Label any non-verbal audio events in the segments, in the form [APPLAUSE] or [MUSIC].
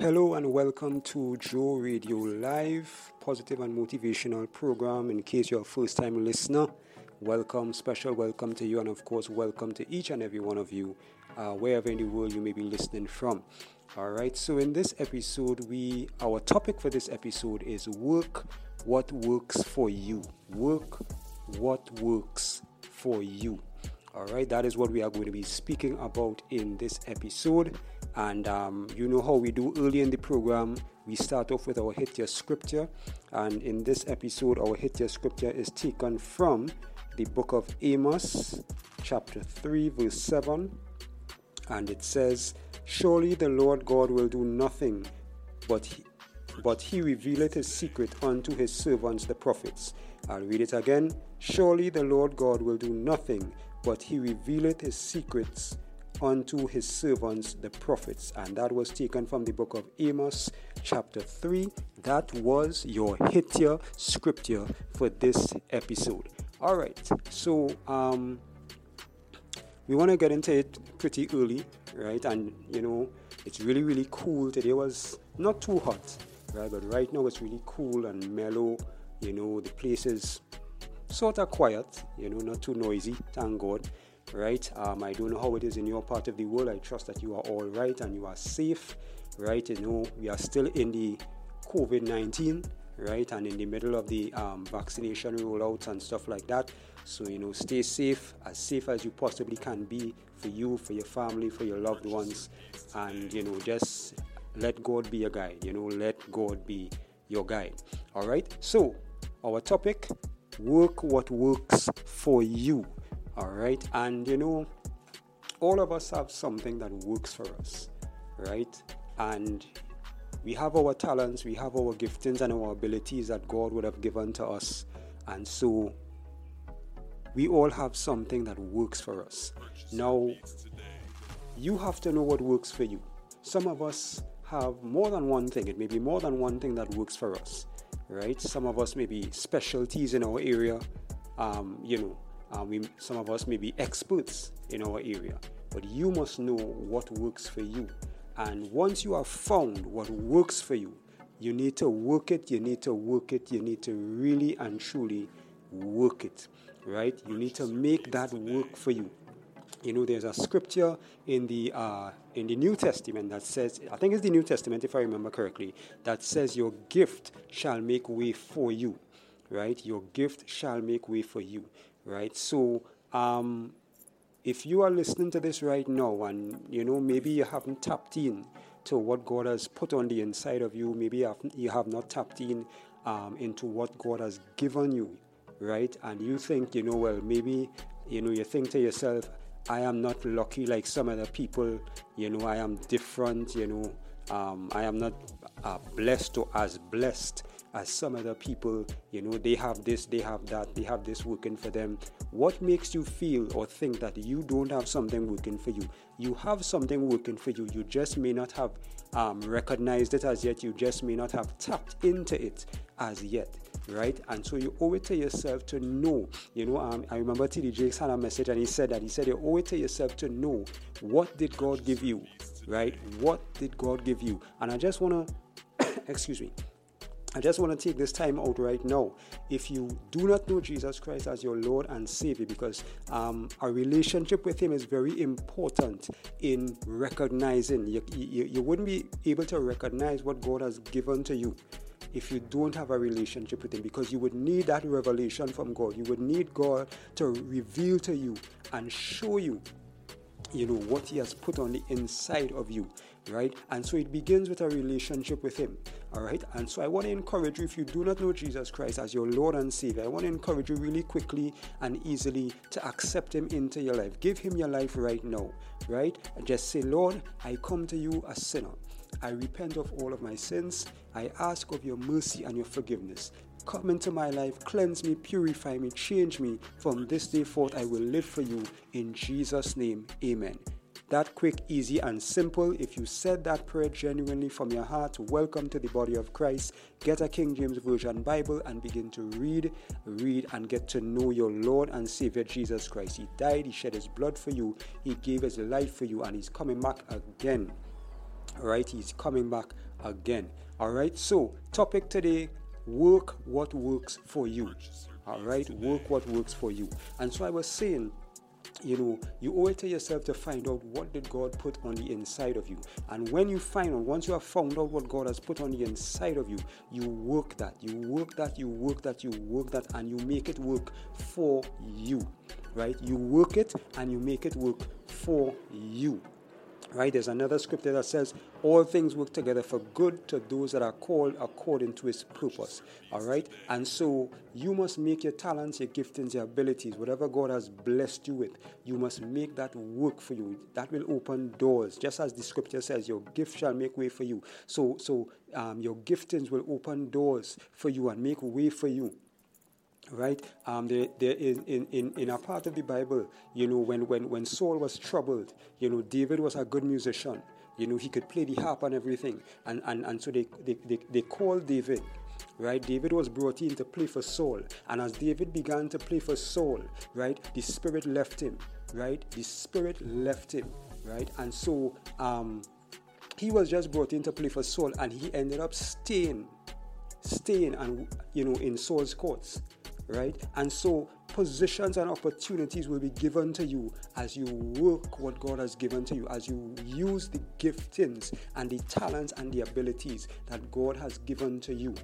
Hello and welcome to Joe Radio Live, positive and motivational program. In case you're a first time listener, welcome, special welcome to you, and of course, welcome to each and every one of you, uh, wherever in the world you may be listening from. All right, so in this episode, we our topic for this episode is work what works for you. Work what works for you. All right, that is what we are going to be speaking about in this episode. And um, you know how we do early in the program, we start off with our hit your scripture. And in this episode, our hit your scripture is taken from the book of Amos, chapter 3, verse 7. And it says, Surely the Lord God will do nothing, but he, but he revealeth his secret unto his servants the prophets. I'll read it again. Surely the Lord God will do nothing, but he revealeth his secrets unto his servants the prophets. And that was taken from the book of Amos, chapter 3. That was your hitier scripture for this episode. All right, so um, we want to get into it pretty early, right? And you know, it's really, really cool. Today was not too hot, right? But right now it's really cool and mellow. You know, the place is sort of quiet, you know, not too noisy, thank God right? Um, I don't know how it is in your part of the world. I trust that you are all right and you are safe, right? You know, we are still in the COVID 19, right? And in the middle of the um, vaccination rollouts and stuff like that. So, you know, stay safe, as safe as you possibly can be for you, for your family, for your loved ones. And, you know, just let God be your guide, you know, let God be your guide. All right? So, our topic work what works for you all right. And you know, all of us have something that works for us, right? And we have our talents, we have our giftings and our abilities that God would have given to us. And so we all have something that works for us. Now, you have to know what works for you. Some of us have more than one thing, it may be more than one thing that works for us, right? Some of us may be specialties in our area, um, you know, uh, we, some of us may be experts in our area, but you must know what works for you. And once you have found what works for you, you need to work it, you need to work it, you need to really and truly work it, right? You need to make that work for you. You know, there's a scripture in the uh, in the New Testament that says, I think it's the New Testament if I remember correctly, that says your gift shall make way for you, right? Your gift shall make way for you right? So, um, if you are listening to this right now and you know maybe you haven't tapped in to what God has put on the inside of you, maybe you have, you have not tapped in um, into what God has given you, right? And you think, you know, well, maybe you know, you think to yourself, I am not lucky like some other people, you know, I am different, you know, um, I am not uh, blessed or as blessed as some other people, you know, they have this, they have that, they have this working for them. What makes you feel or think that you don't have something working for you? You have something working for you, you just may not have um, recognized it as yet, you just may not have tapped into it as yet right? And so you owe it to yourself to know. You know, um, I remember T.D. Jakes had a message and he said that he said you owe it to yourself to know what did God give you, right? What did God give you? And I just want to, [COUGHS] excuse me, I just want to take this time out right now. If you do not know Jesus Christ as your Lord and Savior, because um, a relationship with Him is very important in recognizing, you, you, you wouldn't be able to recognize what God has given to you if you don't have a relationship with Him because you would need that revelation from God. You would need God to reveal to you and show you you know what he has put on the inside of you right? And so it begins with a relationship with him all right? And so i want to encourage you if you do not know jesus christ as your lord and savior i want to encourage you really quickly and easily to accept him into your life. Give him your life right now right? And just say lord i come to you a sinner I repent of all of my sins. I ask of your mercy and your forgiveness. Come into my life, cleanse me, purify me, change me. From this day forth, I will live for you. In Jesus' name, amen. That quick, easy, and simple. If you said that prayer genuinely from your heart, welcome to the body of Christ. Get a King James Version Bible and begin to read, read, and get to know your Lord and Savior Jesus Christ. He died, He shed His blood for you, He gave His life for you, and He's coming back again. Right? He's coming back again. All right, so topic today work what works for you. All right, work what works for you. And so I was saying, you know, you owe it to yourself to find out what did God put on the inside of you. And when you find out, once you have found out what God has put on the inside of you, you work that, you work that, you work that, you work that, and you make it work for you. Right? You work it and you make it work for you. Right? There's another scripture that says, All things work together for good to those that are called according to his purpose. All right? And so you must make your talents, your giftings, your abilities, whatever God has blessed you with, you must make that work for you. That will open doors. Just as the scripture says, Your gift shall make way for you. So, so um, your giftings will open doors for you and make way for you right? Um, there, there in, in, in a part of the Bible, you know, when, when, when Saul was troubled, you know, David was a good musician. You know, he could play the harp and everything. And, and, and so they, they, they, they called David, right? David was brought in to play for Saul. And as David began to play for Saul, right, the spirit left him, right? The spirit left him, right? And so um, he was just brought in to play for Saul and he ended up staying, staying and, you know, in Saul's courts right? And so positions and opportunities will be given to you as you work what God has given to you, as you use the giftings and the talents and the abilities that God has given to you.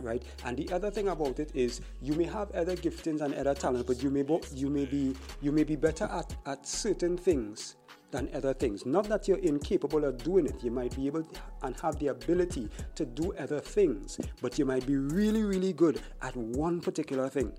Right, and the other thing about it is you may have other giftings and other talents, but you may bo- you may be you may be better at, at certain things than other things. Not that you're incapable of doing it. You might be able and have the ability to do other things, but you might be really, really good at one particular thing.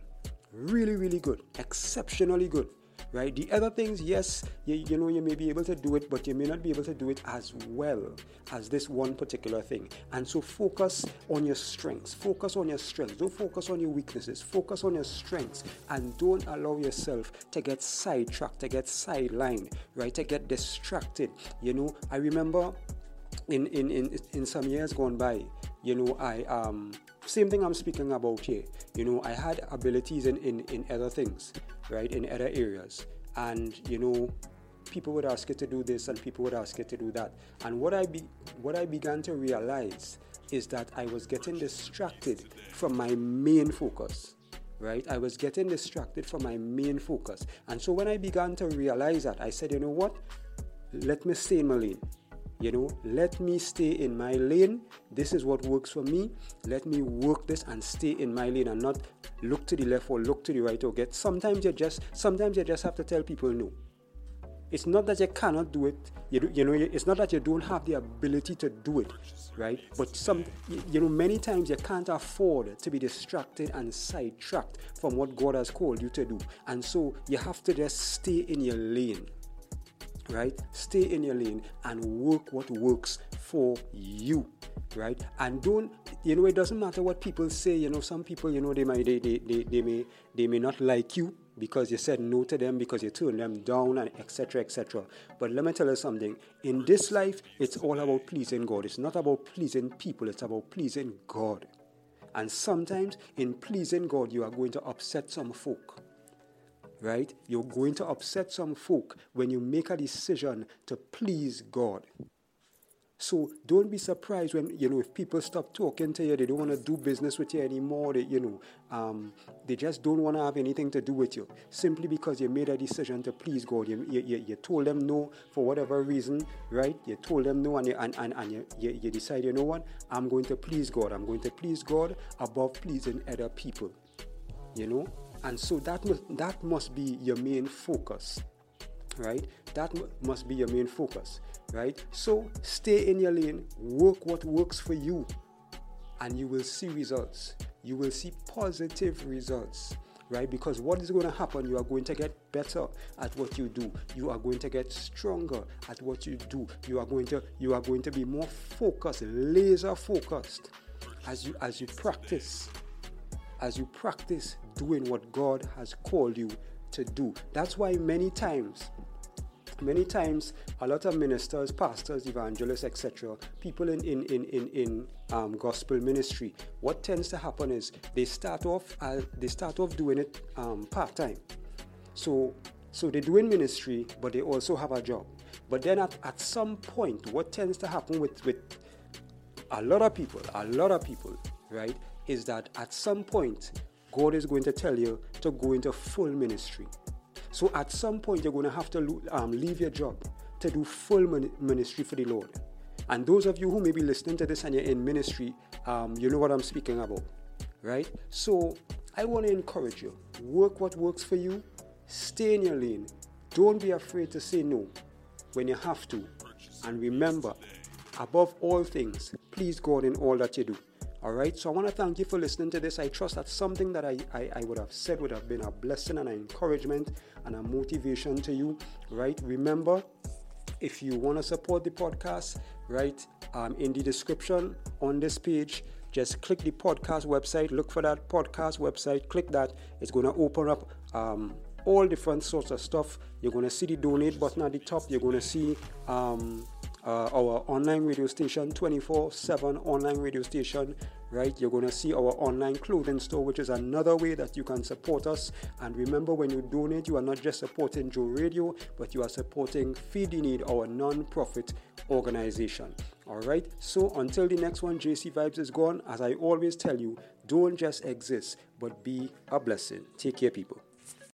Really, really good. Exceptionally good right? The other things, yes, you, you know, you may be able to do it, but you may not be able to do it as well as this one particular thing. And so focus on your strengths. Focus on your strengths. Don't focus on your weaknesses. Focus on your strengths and don't allow yourself to get sidetracked, to get sidelined, right? To get distracted. You know, I remember in, in, in, in some years gone by, you know, I um same thing I'm speaking about here. You know, I had abilities in, in, in other things, right, in other areas. And, you know, people would ask you to do this and people would ask you to do that. And what I be what I began to realize is that I was getting distracted from my main focus. Right? I was getting distracted from my main focus. And so when I began to realize that, I said, you know what? Let me stay in my lane. You know, let me stay in my lane. This is what works for me. Let me work this and stay in my lane and not look to the left or look to the right or get. Sometimes you just sometimes you just have to tell people no. It's not that you cannot do it. You, do, you know, it's not that you don't have the ability to do it, right? But some, you know, many times you can't afford to be distracted and sidetracked from what God has called you to do, and so you have to just stay in your lane right? Stay in your lane and work what works for you, right? And don't, you know, it doesn't matter what people say. You know, some people, you know, they might, they, they, they, they may, they may not like you because you said no to them because you turned them down and etc etc but let me tell you something in this life it's all about pleasing god it's not about pleasing people it's about pleasing god and sometimes in pleasing god you are going to upset some folk right? You're going to upset some folk when you make a decision to please God. So don't be surprised when you know if people stop talking to you, they don't want to do business with you anymore. They, you know, um, they just don't want to have anything to do with you simply because you made a decision to please God. You, you, you told them no for whatever reason, right? You told them no, and you, and, and, and you, you, you decide, you know what? I'm going to please God. I'm going to please God above pleasing other people. You know, and so that must, that must be your main focus, right? That must be your main focus, right? So stay in your lane, work what works for you, and you will see results. You will see positive results right? Because what is going to happen? You are going to get better at what you do. You are going to get stronger at what you do. You are going to you are going to be more focused, laser focused as you as you practice as you practice doing what God has called you to do. That's why many times, many times, a lot of ministers, pastors, evangelists, etc., people in in in in, in um, gospel ministry, what tends to happen is they start off uh, they start off doing it um, part time. So so they're doing ministry, but they also have a job. But then at, at some point, what tends to happen with with a lot of people, a lot of people, right, is that at some point, God is going to tell you to go into full ministry. So at some point, you're going to have to um, leave your job to do full ministry for the Lord. And those of you who may be listening to this and you're in ministry, um, you know what I'm speaking about, right? So I want to encourage you work what works for you, stay in your lane, don't be afraid to say no when you have to. And remember, above all things, please God in all that you do. All right, so I want to thank you for listening to this. I trust that something that I, I, I, would have said would have been a blessing and an encouragement and a motivation to you. Right, remember, if you want to support the podcast, right, um, in the description on this page, just click the podcast website, look for that podcast website, click that. It's going to open up um, all different sorts of stuff. You're going to see the donate button at the top. You're going to see um, uh, our online radio station, 24 7 online radio station, right? You're going to see our online clothing store, which is another way that you can support us. And remember, when you donate, you are not just supporting Joe Radio, but you are supporting Feed the Need, our non profit organization. All right, so until the next one, JC Vibes is gone. As I always tell you, don't just exist, but be a blessing. Take care, people.